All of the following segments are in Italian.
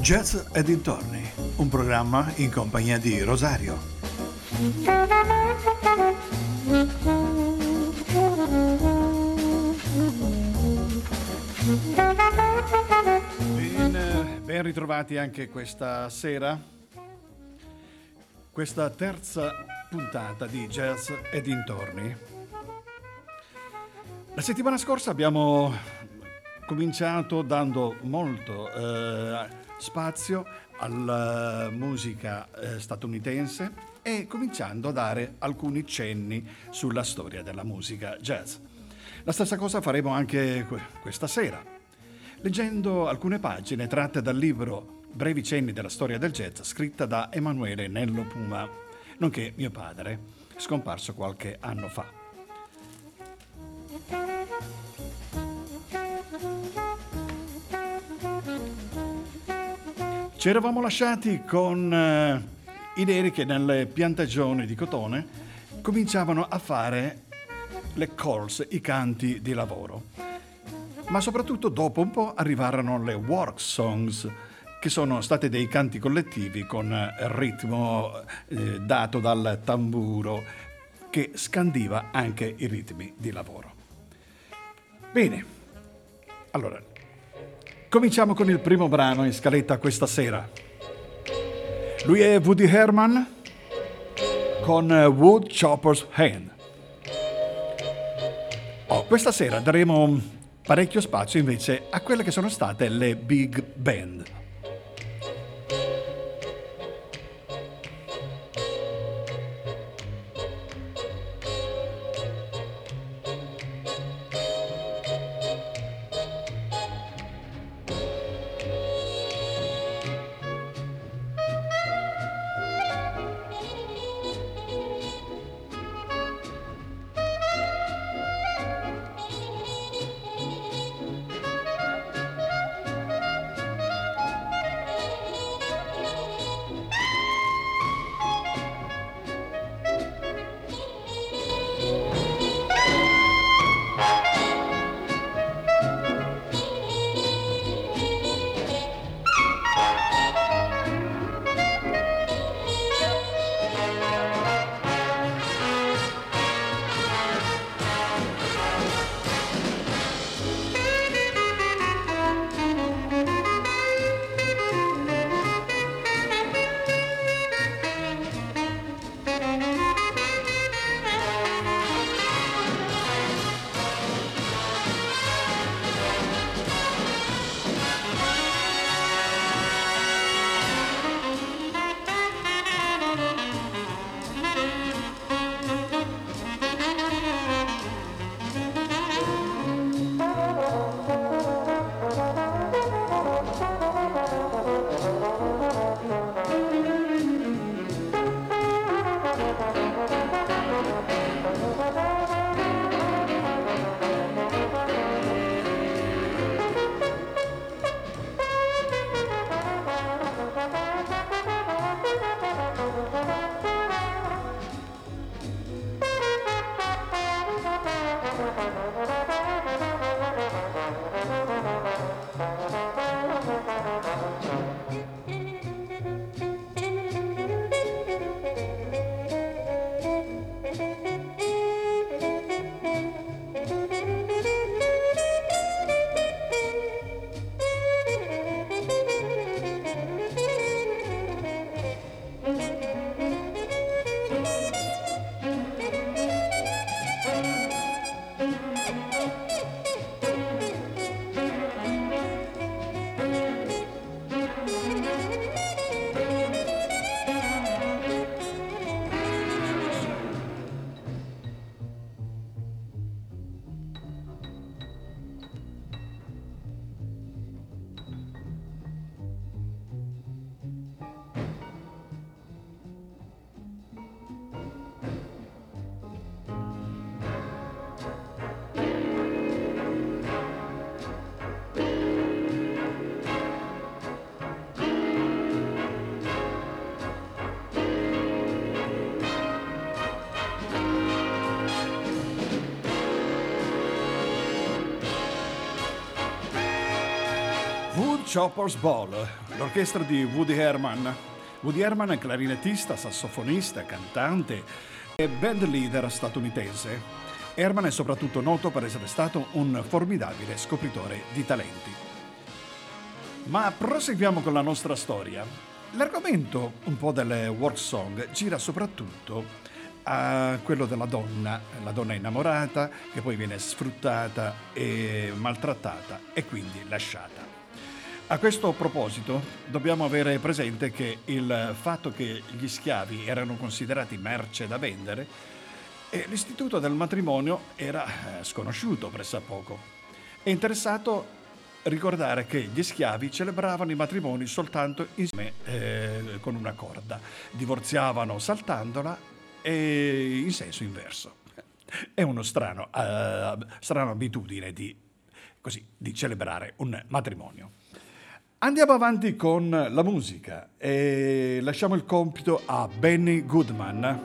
Jazz e dintorni, un programma in compagnia di Rosario. Ben, ben ritrovati anche questa sera, questa terza puntata di Jazz e dintorni. La settimana scorsa abbiamo cominciato dando molto eh, spazio alla musica eh, statunitense e cominciando a dare alcuni cenni sulla storia della musica jazz. La stessa cosa faremo anche questa sera, leggendo alcune pagine tratte dal libro Brevi cenni della storia del jazz, scritta da Emanuele Nello Puma, nonché mio padre, scomparso qualche anno fa. Ci eravamo lasciati con eh, i neri che nelle piantagioni di cotone cominciavano a fare le calls, i canti di lavoro. Ma soprattutto dopo un po' arrivarono le work songs, che sono state dei canti collettivi con ritmo eh, dato dal tamburo che scandiva anche i ritmi di lavoro. Bene, allora Cominciamo con il primo brano in scaletta questa sera. Lui è Woody Herman con Wood Chopper's Hand. Oh, questa sera daremo parecchio spazio invece a quelle che sono state le big band. Chopper's Ball, l'orchestra di Woody Herman. Woody Herman è clarinettista, sassofonista, cantante e band leader statunitense. Herman è soprattutto noto per essere stato un formidabile scopritore di talenti. Ma proseguiamo con la nostra storia. L'argomento un po' delle work song gira soprattutto a quello della donna, la donna innamorata che poi viene sfruttata e maltrattata e quindi lasciata. A questo proposito dobbiamo avere presente che il fatto che gli schiavi erano considerati merce da vendere e l'istituto del matrimonio era eh, sconosciuto pressappoco. È interessato ricordare che gli schiavi celebravano i matrimoni soltanto insieme eh, con una corda, divorziavano saltandola e in senso inverso. È una strana abitudine di, così, di celebrare un matrimonio. Andiamo avanti con la musica e lasciamo il compito a Benny Goodman.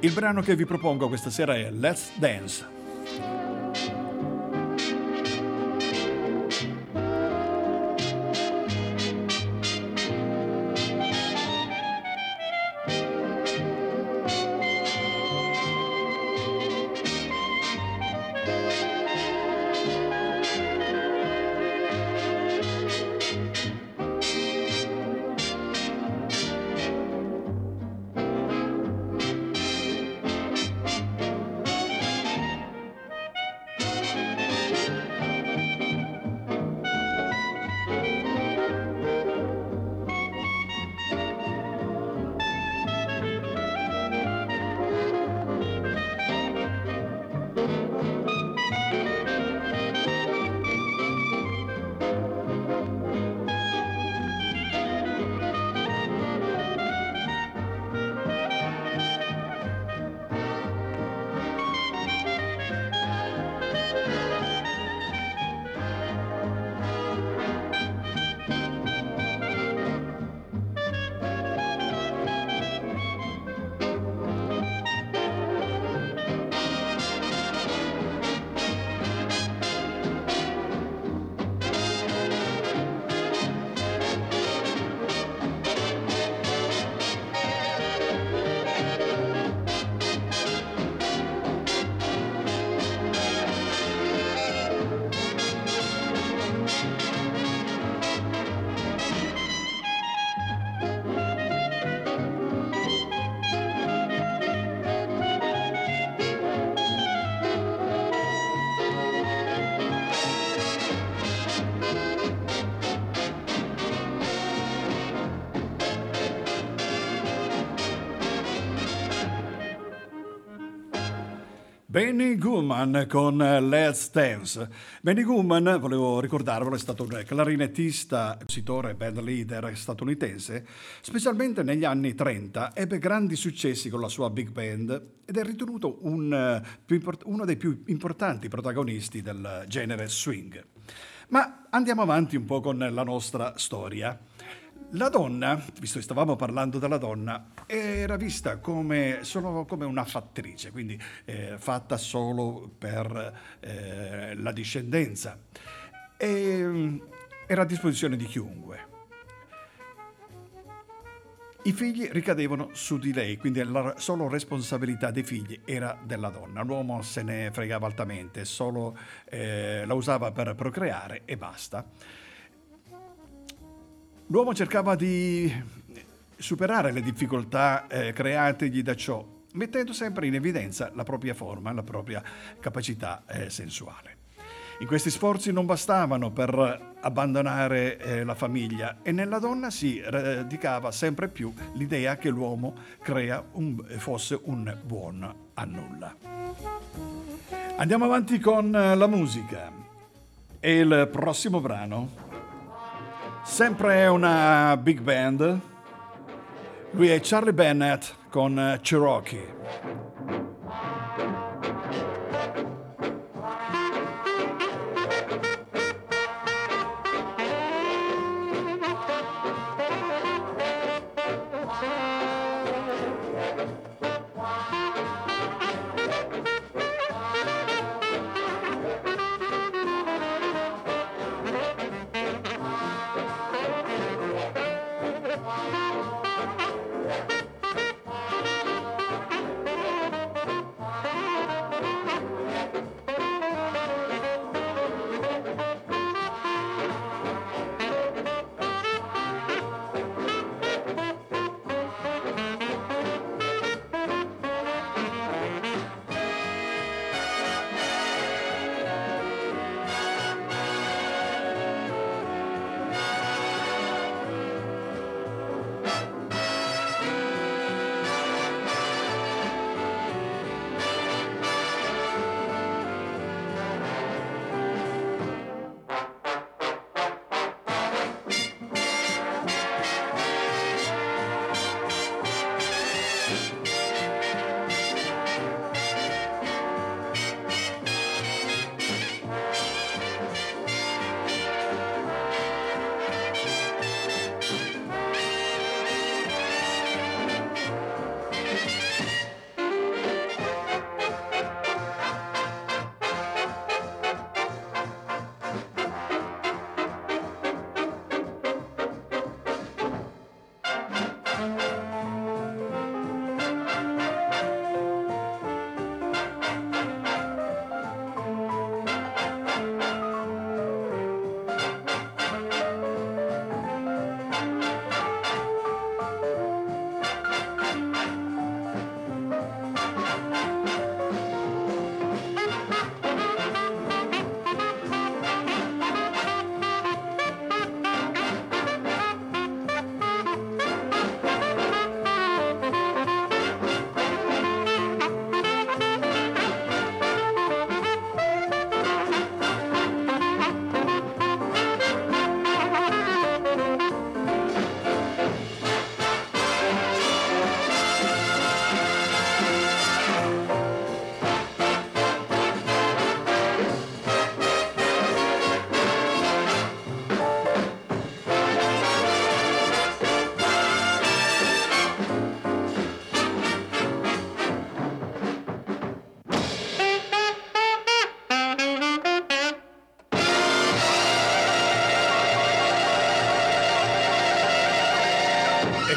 Il brano che vi propongo questa sera è Let's Dance. Benny Goodman con Let's Dance. Benny Goodman, volevo ricordarvelo, è stato un clarinettista, compositore e band leader statunitense. Specialmente negli anni 30 ebbe grandi successi con la sua big band ed è ritenuto un, uno dei più importanti protagonisti del genere swing. Ma andiamo avanti un po' con la nostra storia. La donna, visto che stavamo parlando della donna, era vista come, solo come una fattrice, quindi eh, fatta solo per eh, la discendenza. E, mm, era a disposizione di chiunque. I figli ricadevano su di lei, quindi la sola responsabilità dei figli era della donna. L'uomo se ne fregava altamente, solo eh, la usava per procreare e basta. L'uomo cercava di superare le difficoltà eh, creategli da ciò, mettendo sempre in evidenza la propria forma, la propria capacità eh, sensuale. In questi sforzi non bastavano per abbandonare eh, la famiglia e nella donna si radicava sempre più l'idea che l'uomo un, fosse un buon a nulla. Andiamo avanti con la musica e il prossimo brano Sempre una big band. Lui è Charlie Bennett con Cherokee.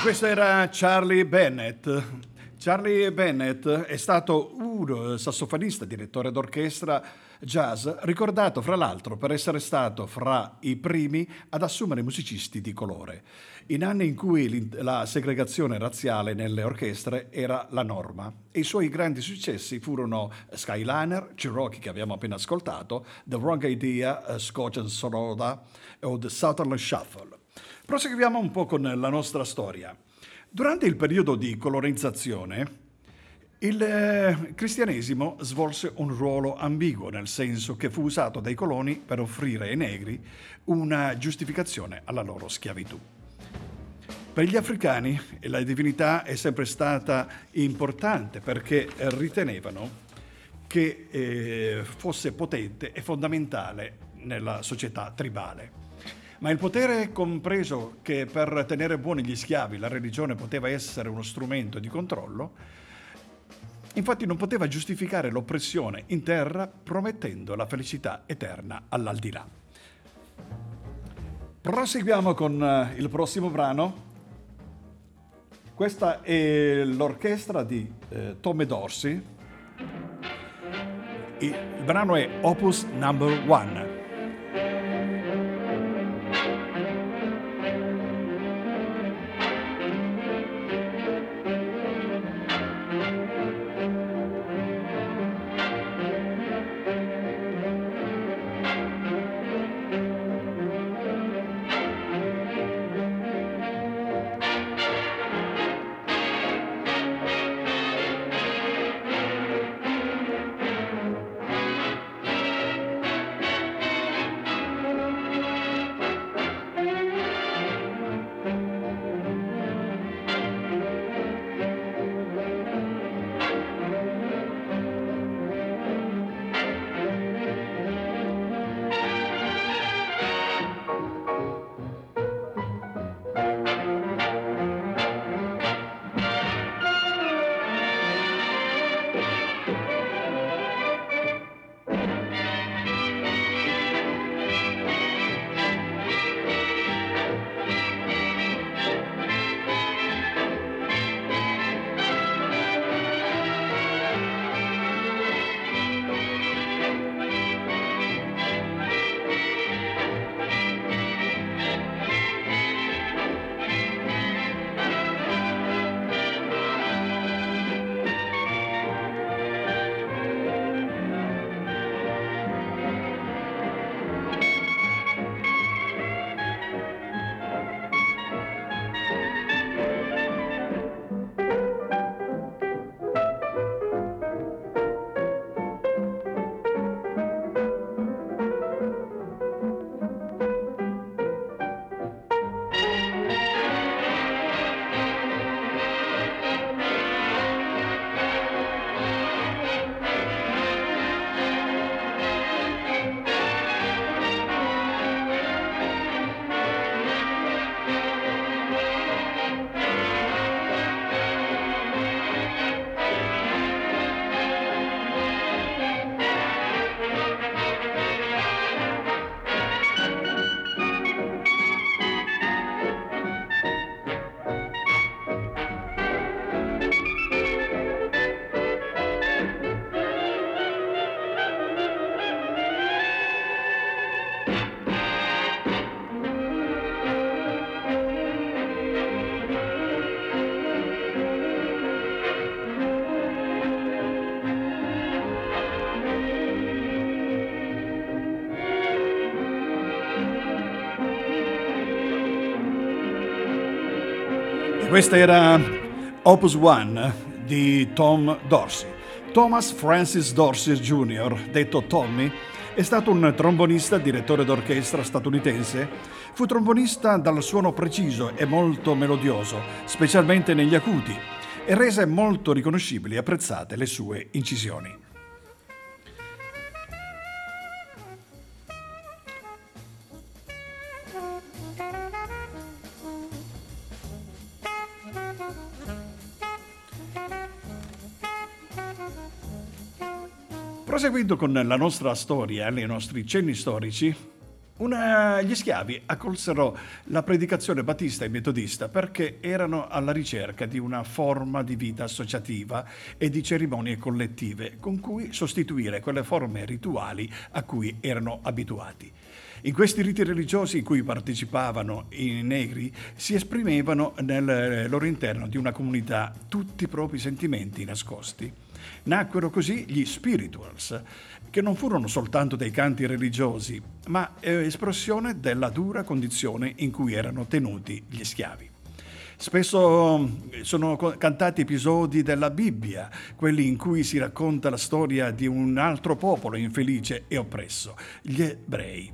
Questo era Charlie Bennett. Charlie Bennett è stato un sassofonista, direttore d'orchestra jazz, ricordato fra l'altro per essere stato fra i primi ad assumere musicisti di colore, in anni in cui la segregazione razziale nelle orchestre era la norma. E i suoi grandi successi furono Skyliner, Cherokee che abbiamo appena ascoltato, The Wrong Idea, Scotch and Soda o The Southern Shuffle. Proseguiamo un po' con la nostra storia. Durante il periodo di colonizzazione, il eh, cristianesimo svolse un ruolo ambiguo, nel senso che fu usato dai coloni per offrire ai negri una giustificazione alla loro schiavitù. Per gli africani la divinità è sempre stata importante perché ritenevano che eh, fosse potente e fondamentale nella società tribale. Ma il potere compreso che per tenere buoni gli schiavi la religione poteva essere uno strumento di controllo, infatti non poteva giustificare l'oppressione in terra promettendo la felicità eterna all'aldilà. Proseguiamo con eh, il prossimo brano. Questa è l'orchestra di eh, Tommy Dorsey. Il brano è Opus Number One. Questa era Opus One di Tom Dorsey. Thomas Francis Dorsey Jr., detto Tommy, è stato un trombonista, direttore d'orchestra statunitense. Fu trombonista dal suono preciso e molto melodioso, specialmente negli acuti, e rese molto riconoscibili e apprezzate le sue incisioni. Proseguendo con la nostra storia, i nostri cenni storici, una, gli schiavi accolsero la predicazione battista e metodista perché erano alla ricerca di una forma di vita associativa e di cerimonie collettive con cui sostituire quelle forme rituali a cui erano abituati. In questi riti religiosi in cui partecipavano i negri si esprimevano nel loro interno di una comunità tutti i propri sentimenti nascosti. Nacquero così gli spirituals, che non furono soltanto dei canti religiosi, ma espressione della dura condizione in cui erano tenuti gli schiavi. Spesso sono cantati episodi della Bibbia, quelli in cui si racconta la storia di un altro popolo infelice e oppresso, gli ebrei.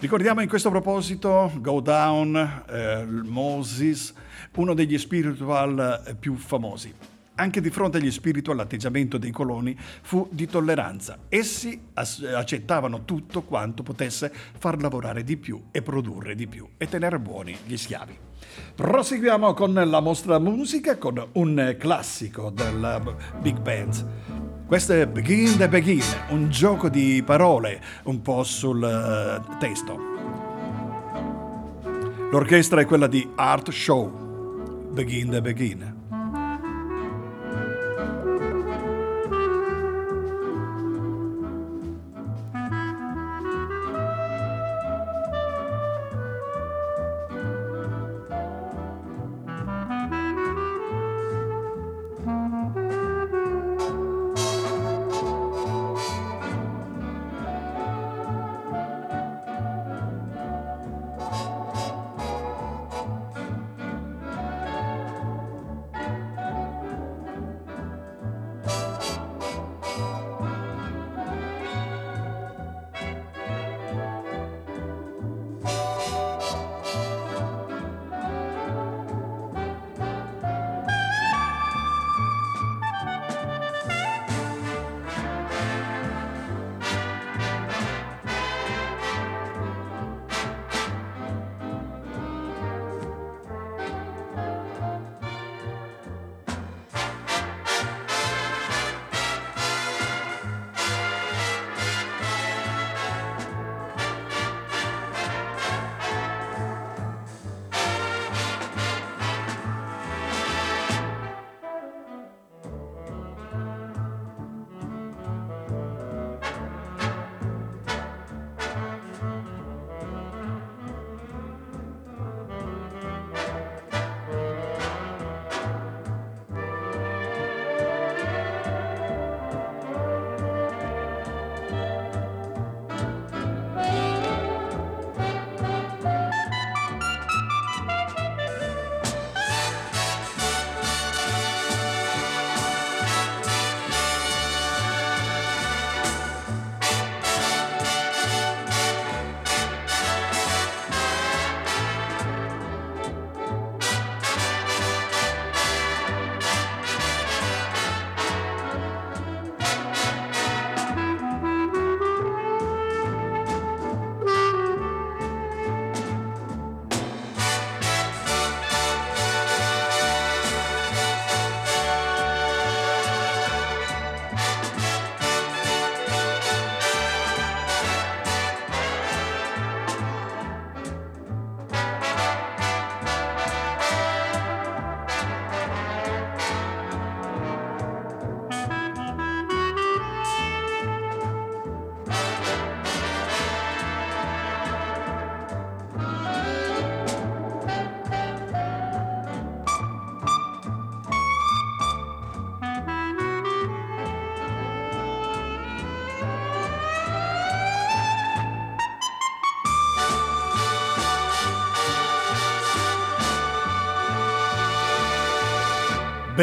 Ricordiamo in questo proposito Go Down, eh, Moses, uno degli spiritual più famosi. Anche di fronte agli spiriti l'atteggiamento dei coloni fu di tolleranza. Essi accettavano tutto quanto potesse far lavorare di più e produrre di più e tenere buoni gli schiavi. Proseguiamo con la nostra musica con un classico del Big Band. Questo è Begin the Begin, un gioco di parole un po' sul eh, testo. L'orchestra è quella di Art Show. Begin the Begin.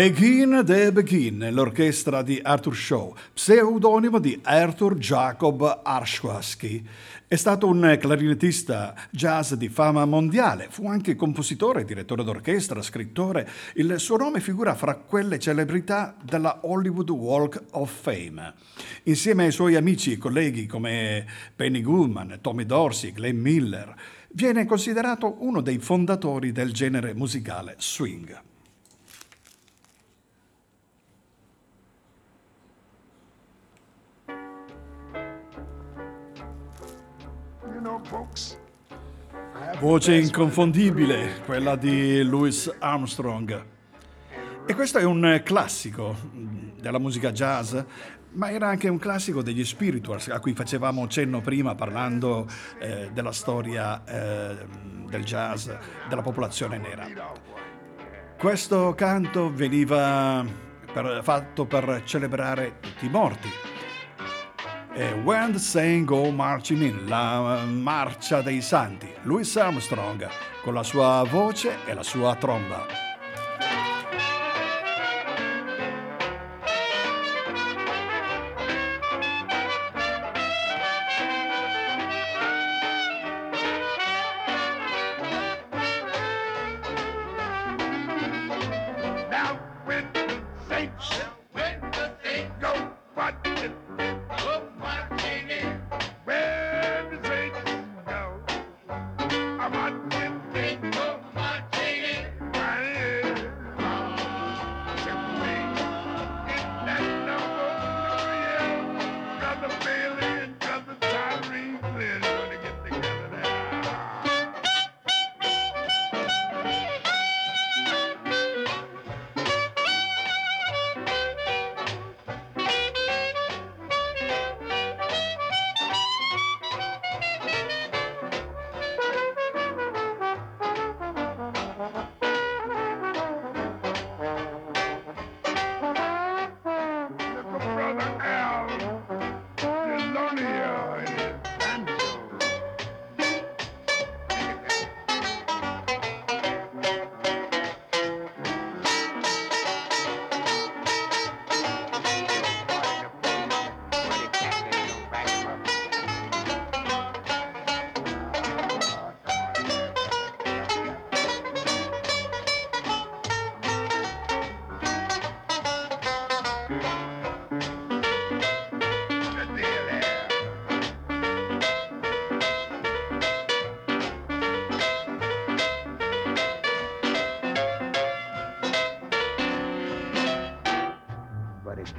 Begin the Begin, l'orchestra di Arthur Shaw, pseudonimo di Arthur Jacob Arshwasky. È stato un clarinettista jazz di fama mondiale, fu anche compositore, direttore d'orchestra, scrittore. Il suo nome figura fra quelle celebrità della Hollywood Walk of Fame. Insieme ai suoi amici e colleghi come Penny Goodman, Tommy Dorsey, Glenn Miller, viene considerato uno dei fondatori del genere musicale swing. Voce inconfondibile, quella di Louis Armstrong. E questo è un classico della musica jazz, ma era anche un classico degli spirituals a cui facevamo cenno prima parlando eh, della storia eh, del jazz, della popolazione nera. Questo canto veniva per, fatto per celebrare tutti i morti e When the Saints Go Marching In, la marcia dei santi, Louis Armstrong con la sua voce e la sua tromba.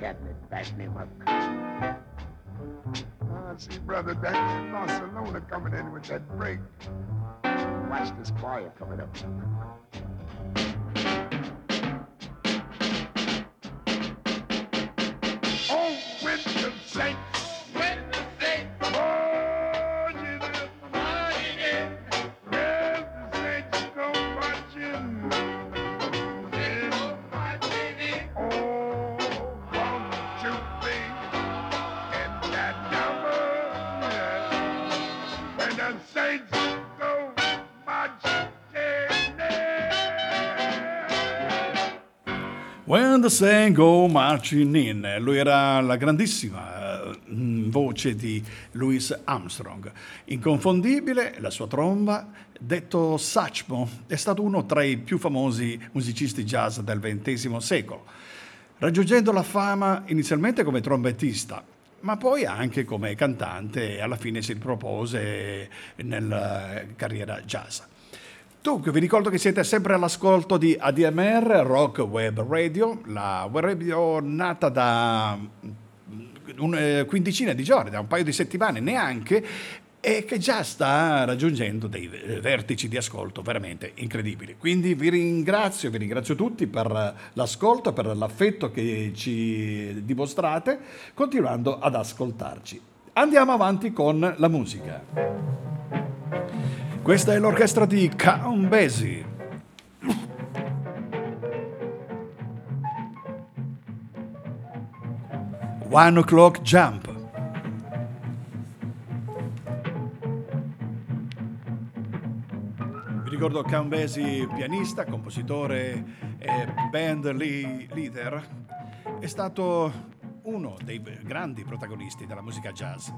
cabinet back up. Oh, see, brother, That's Barcelona coming in with that break. Watch this choir coming up. The Saints Go Marching In. Lui era la grandissima uh, voce di Louis Armstrong. Inconfondibile, la sua tromba, detto Satchmo, è stato uno tra i più famosi musicisti jazz del XX secolo, raggiungendo la fama inizialmente come trombettista, ma poi anche come cantante e alla fine si ripropose nella carriera jazz. Dunque, vi ricordo che siete sempre all'ascolto di ADMR, Rock Web Radio, la web radio nata da una eh, quindicina di giorni, da un paio di settimane neanche, e che già sta raggiungendo dei eh, vertici di ascolto veramente incredibili. Quindi vi ringrazio, vi ringrazio tutti per l'ascolto, per l'affetto che ci dimostrate, continuando ad ascoltarci. Andiamo avanti con la musica. Questa è l'orchestra di Count Basie. One O'Clock Jump. ricordo Count Basie, pianista, compositore e band leader, è stato uno dei grandi protagonisti della musica jazz.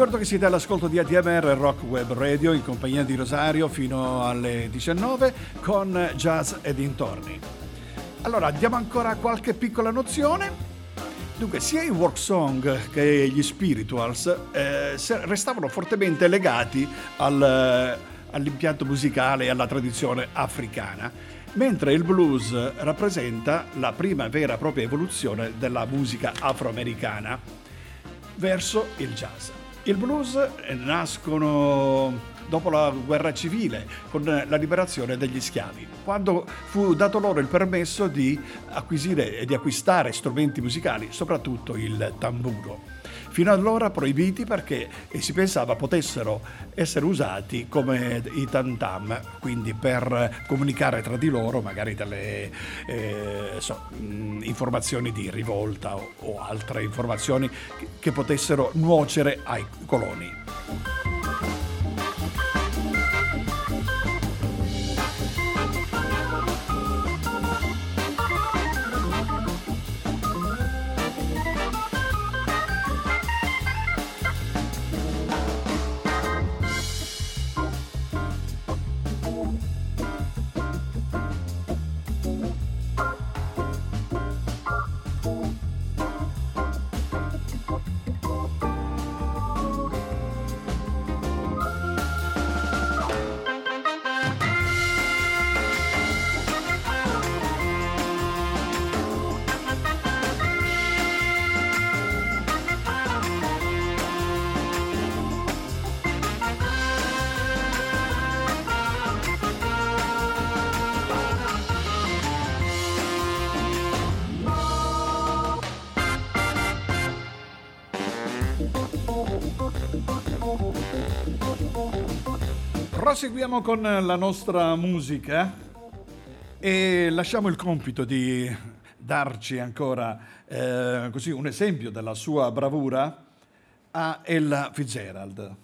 Ricordo che siete all'ascolto di ADMR Rock Web Radio in compagnia di Rosario fino alle 19 con jazz e dintorni. Allora, diamo ancora qualche piccola nozione. Dunque, sia i work song che gli spirituals eh, restavano fortemente legati al, all'impianto musicale e alla tradizione africana, mentre il blues rappresenta la prima vera e propria evoluzione della musica afroamericana verso il jazz. Il blues nascono dopo la guerra civile, con la liberazione degli schiavi, quando fu dato loro il permesso di acquisire e di acquistare strumenti musicali, soprattutto il tamburo fino allora proibiti perché si pensava potessero essere usati come i tantam, quindi per comunicare tra di loro magari delle eh, so, informazioni di rivolta o, o altre informazioni che, che potessero nuocere ai coloni. Proseguiamo con la nostra musica e lasciamo il compito di darci ancora eh, così un esempio della sua bravura a Ella Fitzgerald.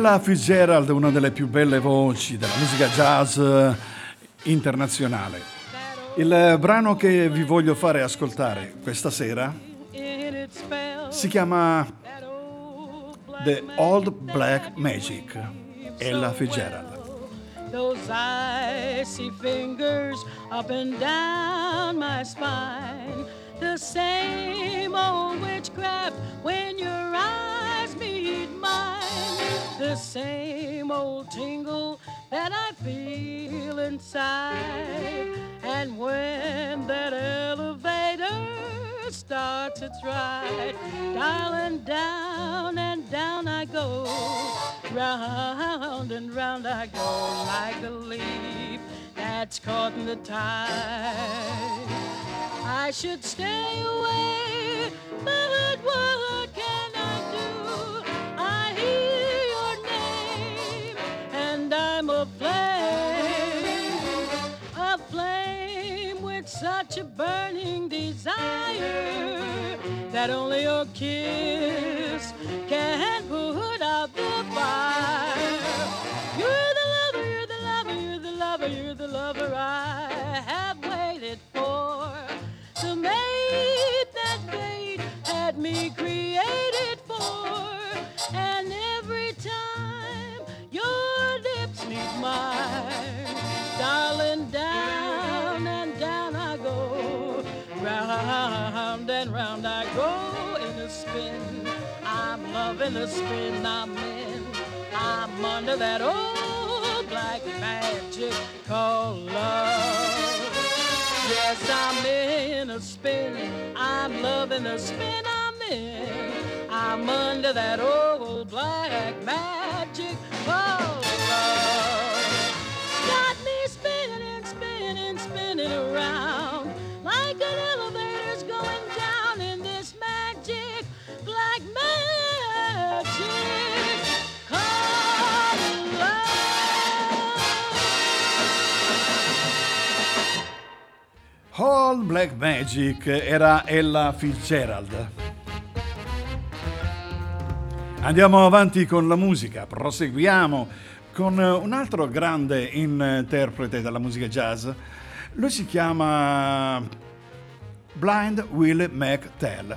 Ella Fitzgerald, una delle più belle voci della musica jazz internazionale. Il brano che vi voglio fare ascoltare questa sera si chiama The Old Black Magic, Ella Fitzgerald. Those icy fingers up and down my spine, the same old witchcraft when your eyes meet mine. The same old tingle that I feel inside. And when that elevator starts its ride, darling, down and down I go, round and round I go, like a leaf that's caught in the tide. I should stay away, but what such a burning desire that only your kiss can put out the fire. You're the lover, you're the lover, you're the lover, you're the lover I have waited for. The mate that fate had me created for, and every time your lips meet mine. Darling, down Round and round I go in a spin. I'm loving the spin I'm in. I'm under that old black magic called love. Yes, I'm in a spin. I'm loving the spin I'm in. I'm under that old black magic called love. Got me spinning, spinning, spinning around like an Black Magic era Ella Fitzgerald. Andiamo avanti con la musica, proseguiamo con un altro grande interprete della musica jazz. Lui si chiama Blind Will McTell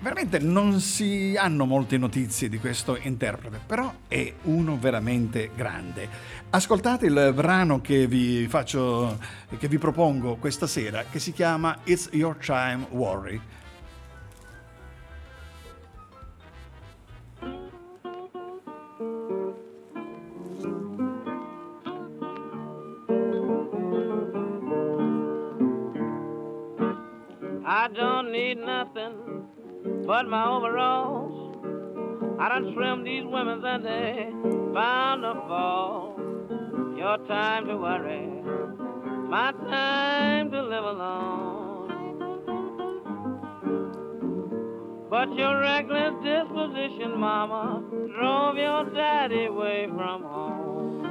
veramente non si hanno molte notizie di questo interprete, però è uno veramente grande. Ascoltate il brano che vi faccio, che vi propongo questa sera, che si chiama It's Your Time Worry. I don't need nothing but my overalls. I done trimmed these women and they found a fall. Your time to worry, my time to live alone. But your reckless disposition, mama, drove your daddy away from home.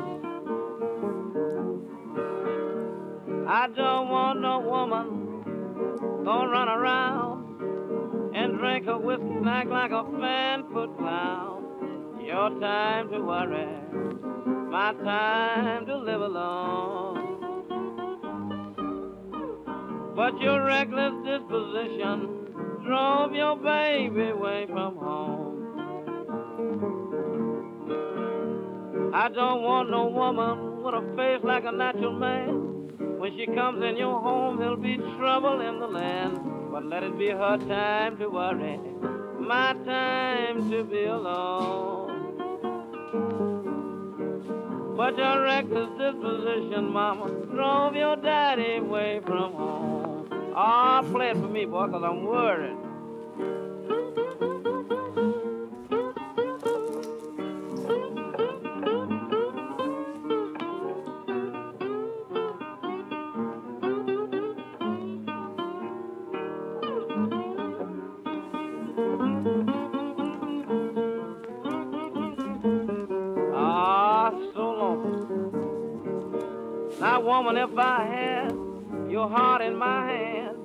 I don't want no woman gonna run around drink a whiskey act like a fan foot clown. Your time to worry, my time to live alone. But your reckless disposition drove your baby away from home. I don't want no woman with a face like a natural man. When she comes in your home, there'll be trouble in the land. But let it be her time to worry, my time to be alone. But your reckless disposition, mama, drove your daddy away from home. Oh, play it for me, boy, cause I'm worried. Woman, if I had your heart in my hand,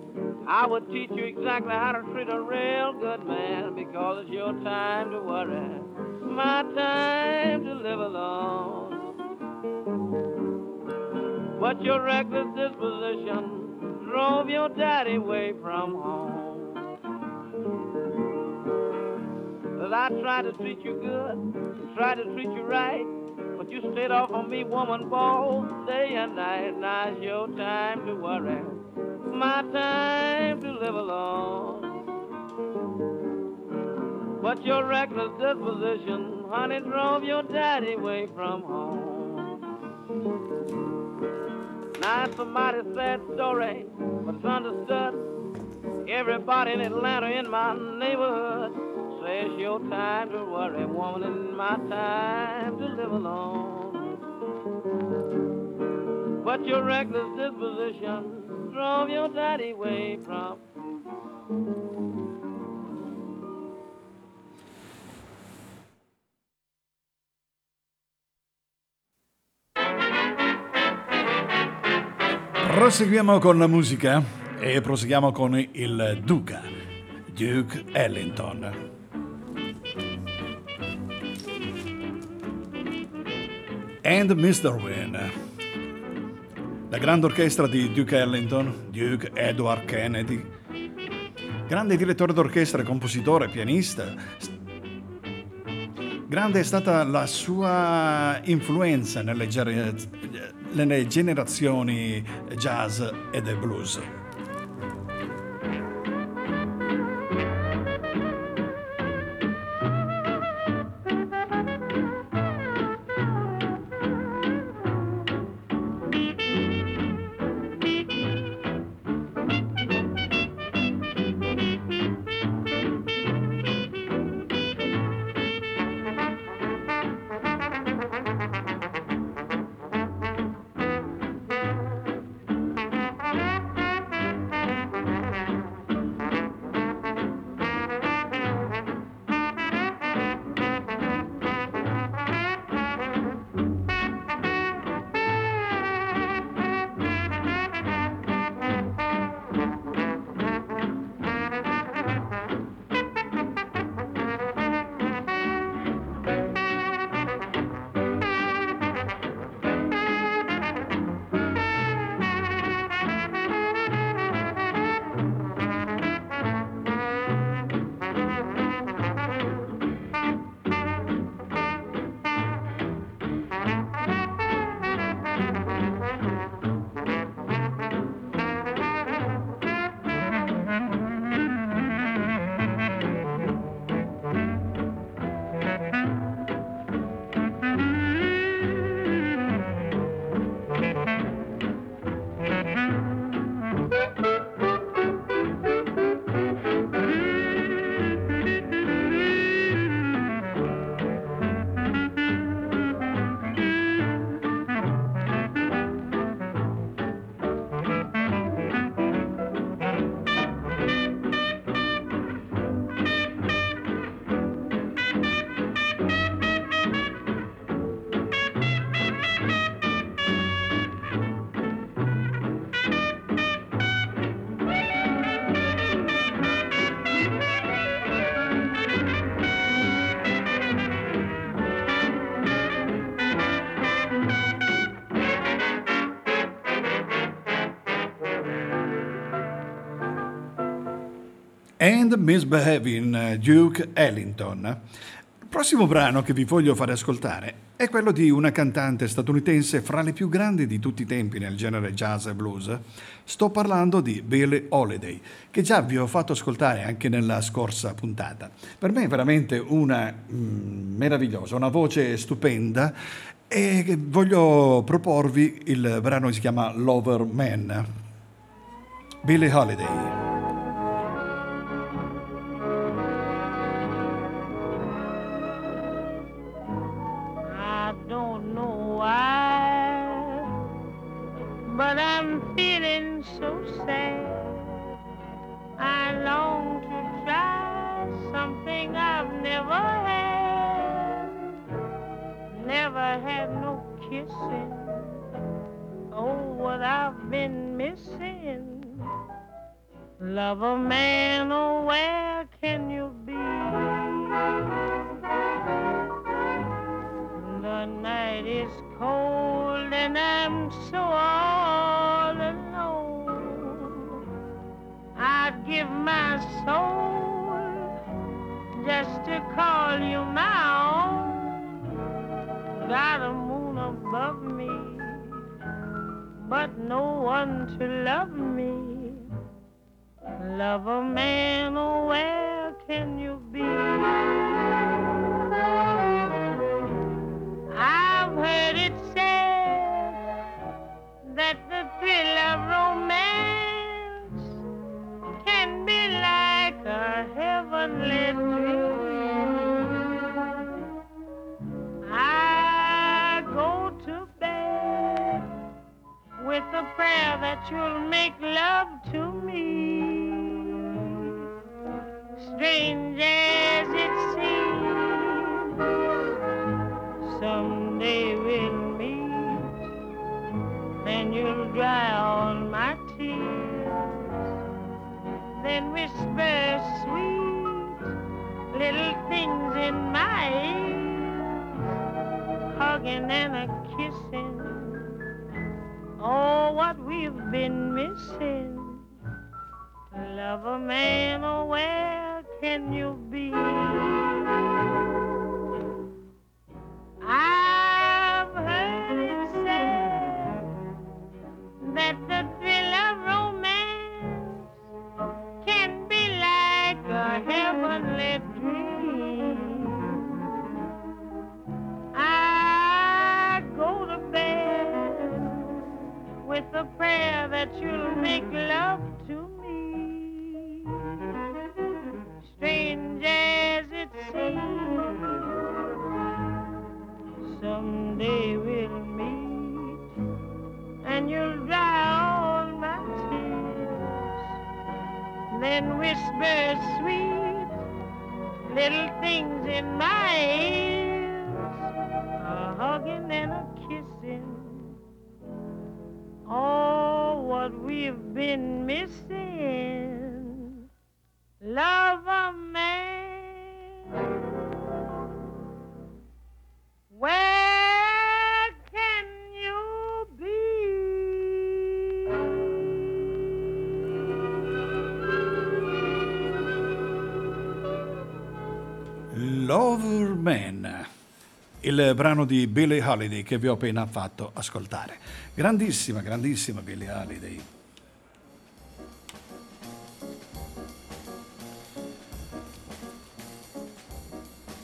I would teach you exactly how to treat a real good man because it's your time to worry, my time to live alone. But your reckless disposition drove your daddy away from home. But I tried to treat you good, tried to treat you right. But you stayed off on me, woman, both day and night. Now's your time to worry, my time to live alone. But your reckless disposition, honey, drove your daddy away from home. Now it's a mighty sad story, but it's understood. Everybody in Atlanta in my neighborhood say it's your time to worry, woman, and my time to live alone. But your reckless disposition drove your daddy away from. Proseguiamo con la musica e proseguiamo con il Duca, Duke Ellington. And Mr. Wynn. La grande orchestra di Duke Ellington, Duke Edward Kennedy, grande direttore d'orchestra, compositore, pianista. Grande è stata la sua influenza nelle, nelle generazioni jazz e del blues. And Misbehaving Duke Ellington. Il prossimo brano che vi voglio fare ascoltare è quello di una cantante statunitense fra le più grandi di tutti i tempi nel genere jazz e blues. Sto parlando di Billie Holiday, che già vi ho fatto ascoltare anche nella scorsa puntata. Per me è veramente una mm, meravigliosa, una voce stupenda e voglio proporvi il brano che si chiama Lover Man. Billie Holiday. Hugging and a kissing. Oh, what we've been missing. Love a man, oh, where can you be? Whisper sweet little things in my ears, il brano di Billie Holiday che vi ho appena fatto ascoltare. Grandissima, grandissima Billie Holiday.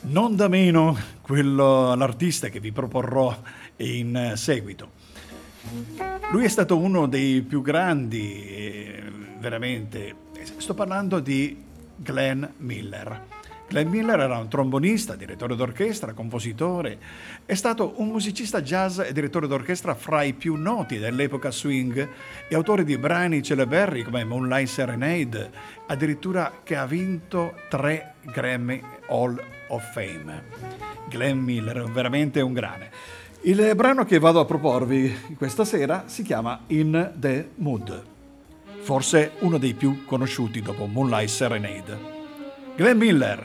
Non da meno quello, l'artista che vi proporrò in seguito. Lui è stato uno dei più grandi, eh, veramente. Sto parlando di Glenn Miller. Glenn Miller era un trombonista, direttore d'orchestra, compositore. È stato un musicista jazz e direttore d'orchestra fra i più noti dell'epoca swing e autore di brani celeberri come Moonlight Serenade, addirittura che ha vinto tre Grammy Hall of Fame. Glenn Miller, veramente un grande. Il brano che vado a proporvi questa sera si chiama In the Mood, forse uno dei più conosciuti dopo Moonlight Serenade. Glenn Miller.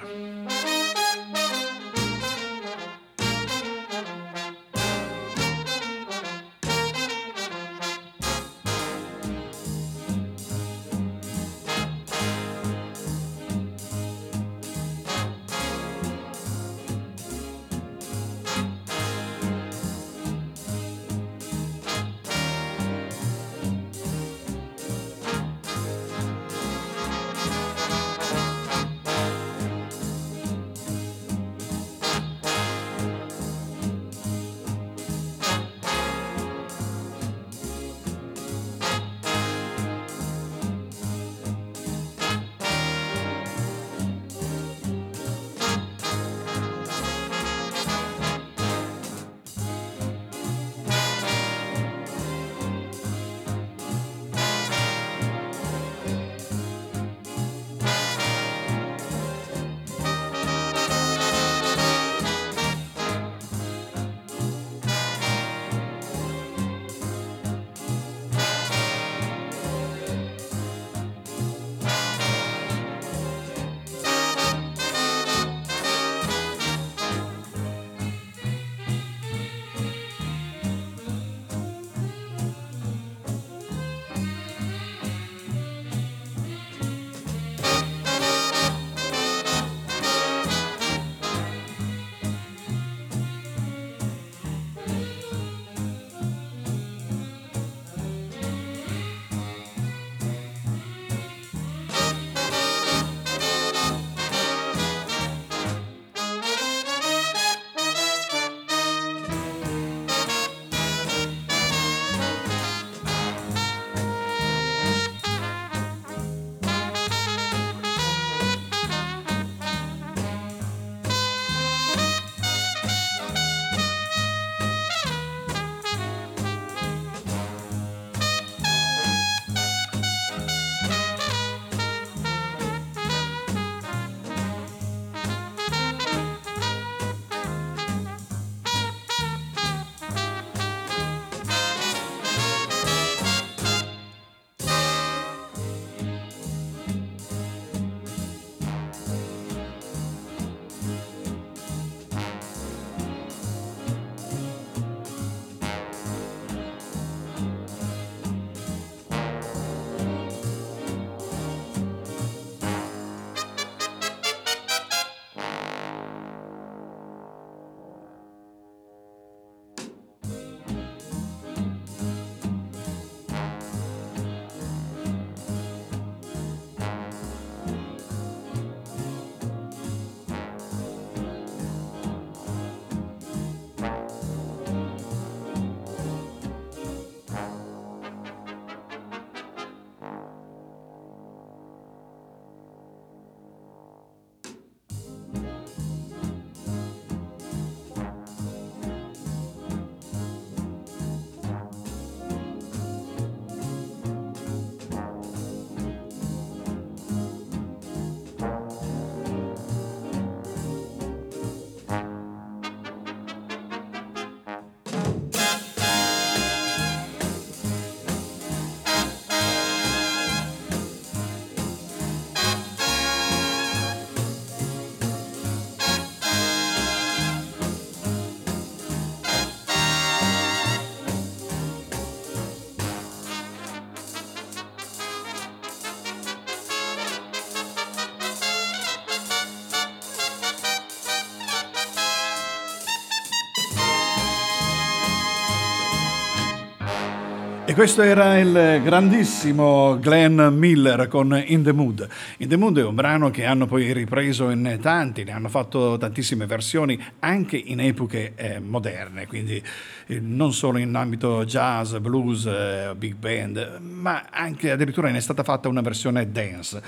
Questo era il grandissimo Glenn Miller con In the Mood. In the Mood è un brano che hanno poi ripreso in tanti, ne hanno fatto tantissime versioni anche in epoche eh, moderne, quindi eh, non solo in ambito jazz, blues, eh, big band, ma anche addirittura ne è stata fatta una versione dance.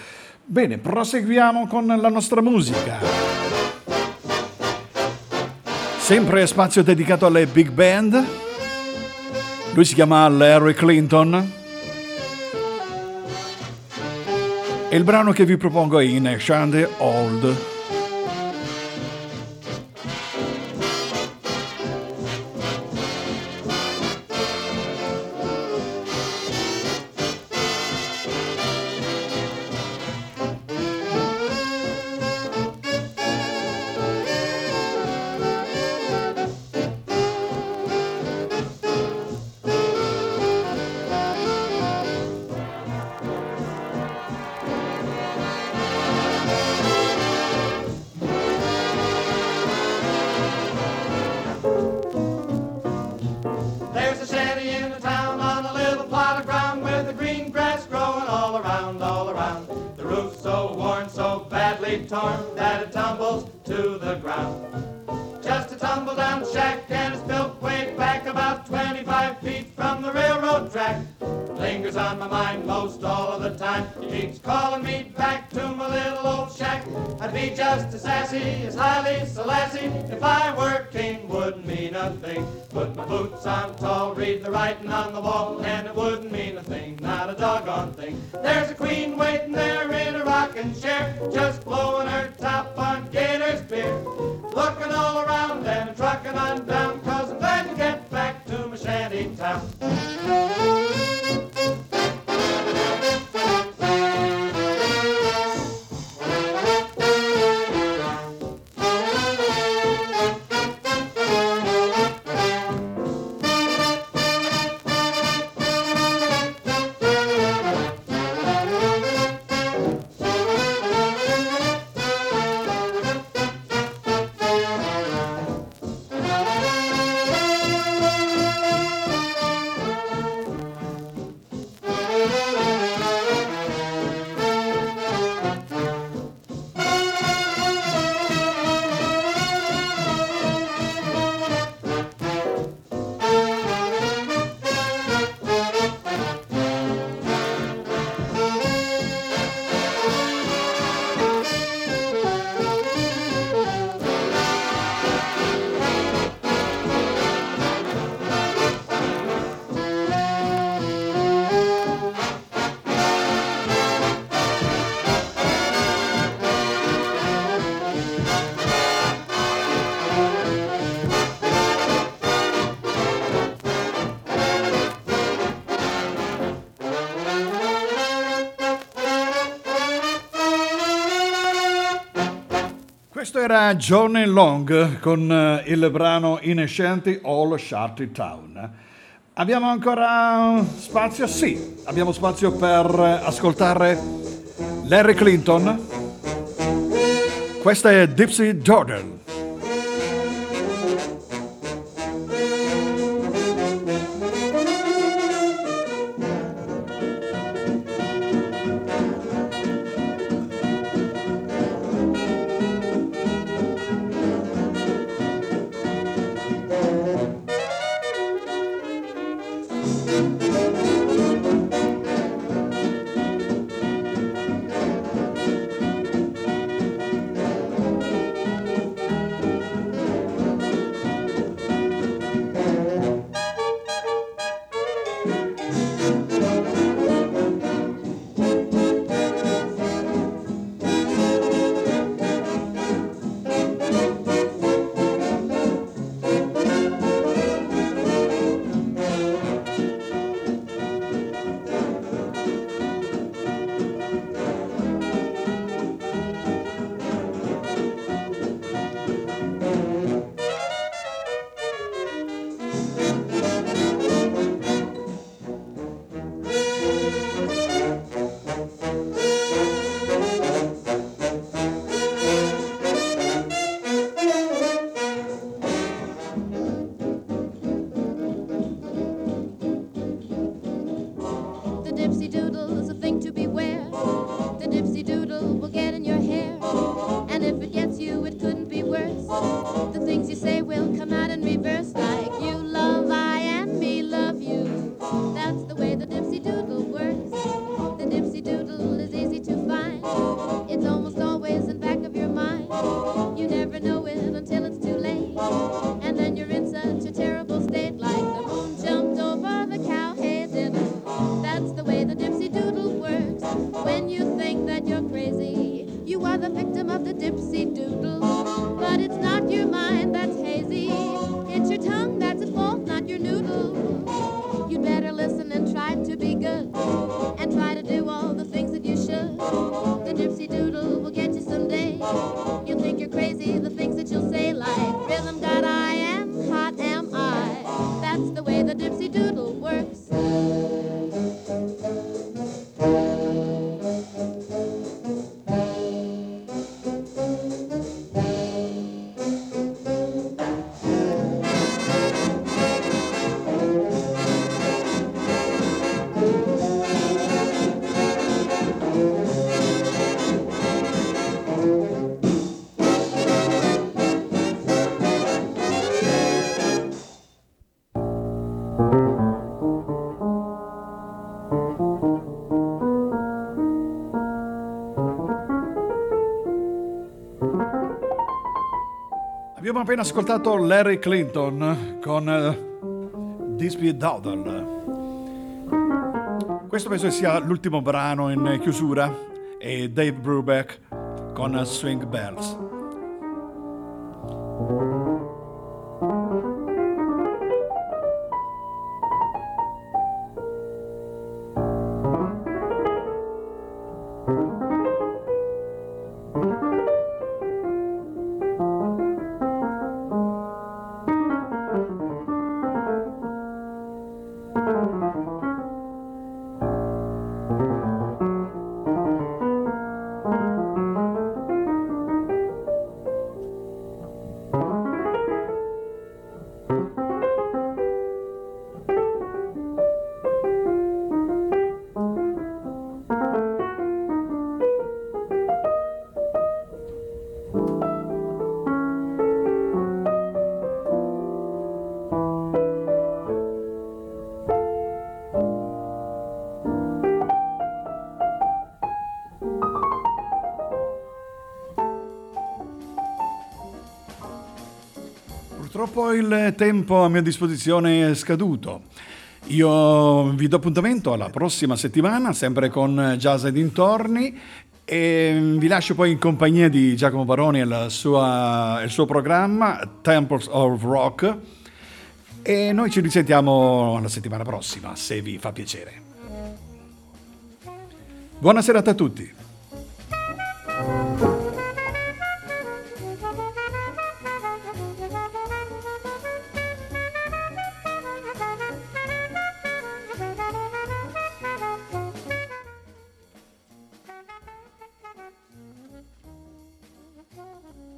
Bene, proseguiamo con la nostra musica. Sempre spazio dedicato alle big band. Lui si chiama Larry Clinton. E il brano che vi propongo è in Shandy Old. Era Johnny Long con eh, il brano Inescenti All Sharty Town. Abbiamo ancora spazio? Sì, abbiamo spazio per ascoltare Larry Clinton. Questa è Dipsy Jordan. Abbiamo appena ascoltato Larry Clinton con eh, Dispy Doddle. Questo penso sia l'ultimo brano in chiusura e Dave Brubeck con Swing Bells. Tempo a mia disposizione è scaduto. Io vi do appuntamento alla prossima settimana, sempre con Jazz e dintorni, e vi lascio poi in compagnia di Giacomo Baroni e il suo, programma Temples of Rock. E noi ci risentiamo la settimana prossima, se vi fa piacere. Buona serata a tutti.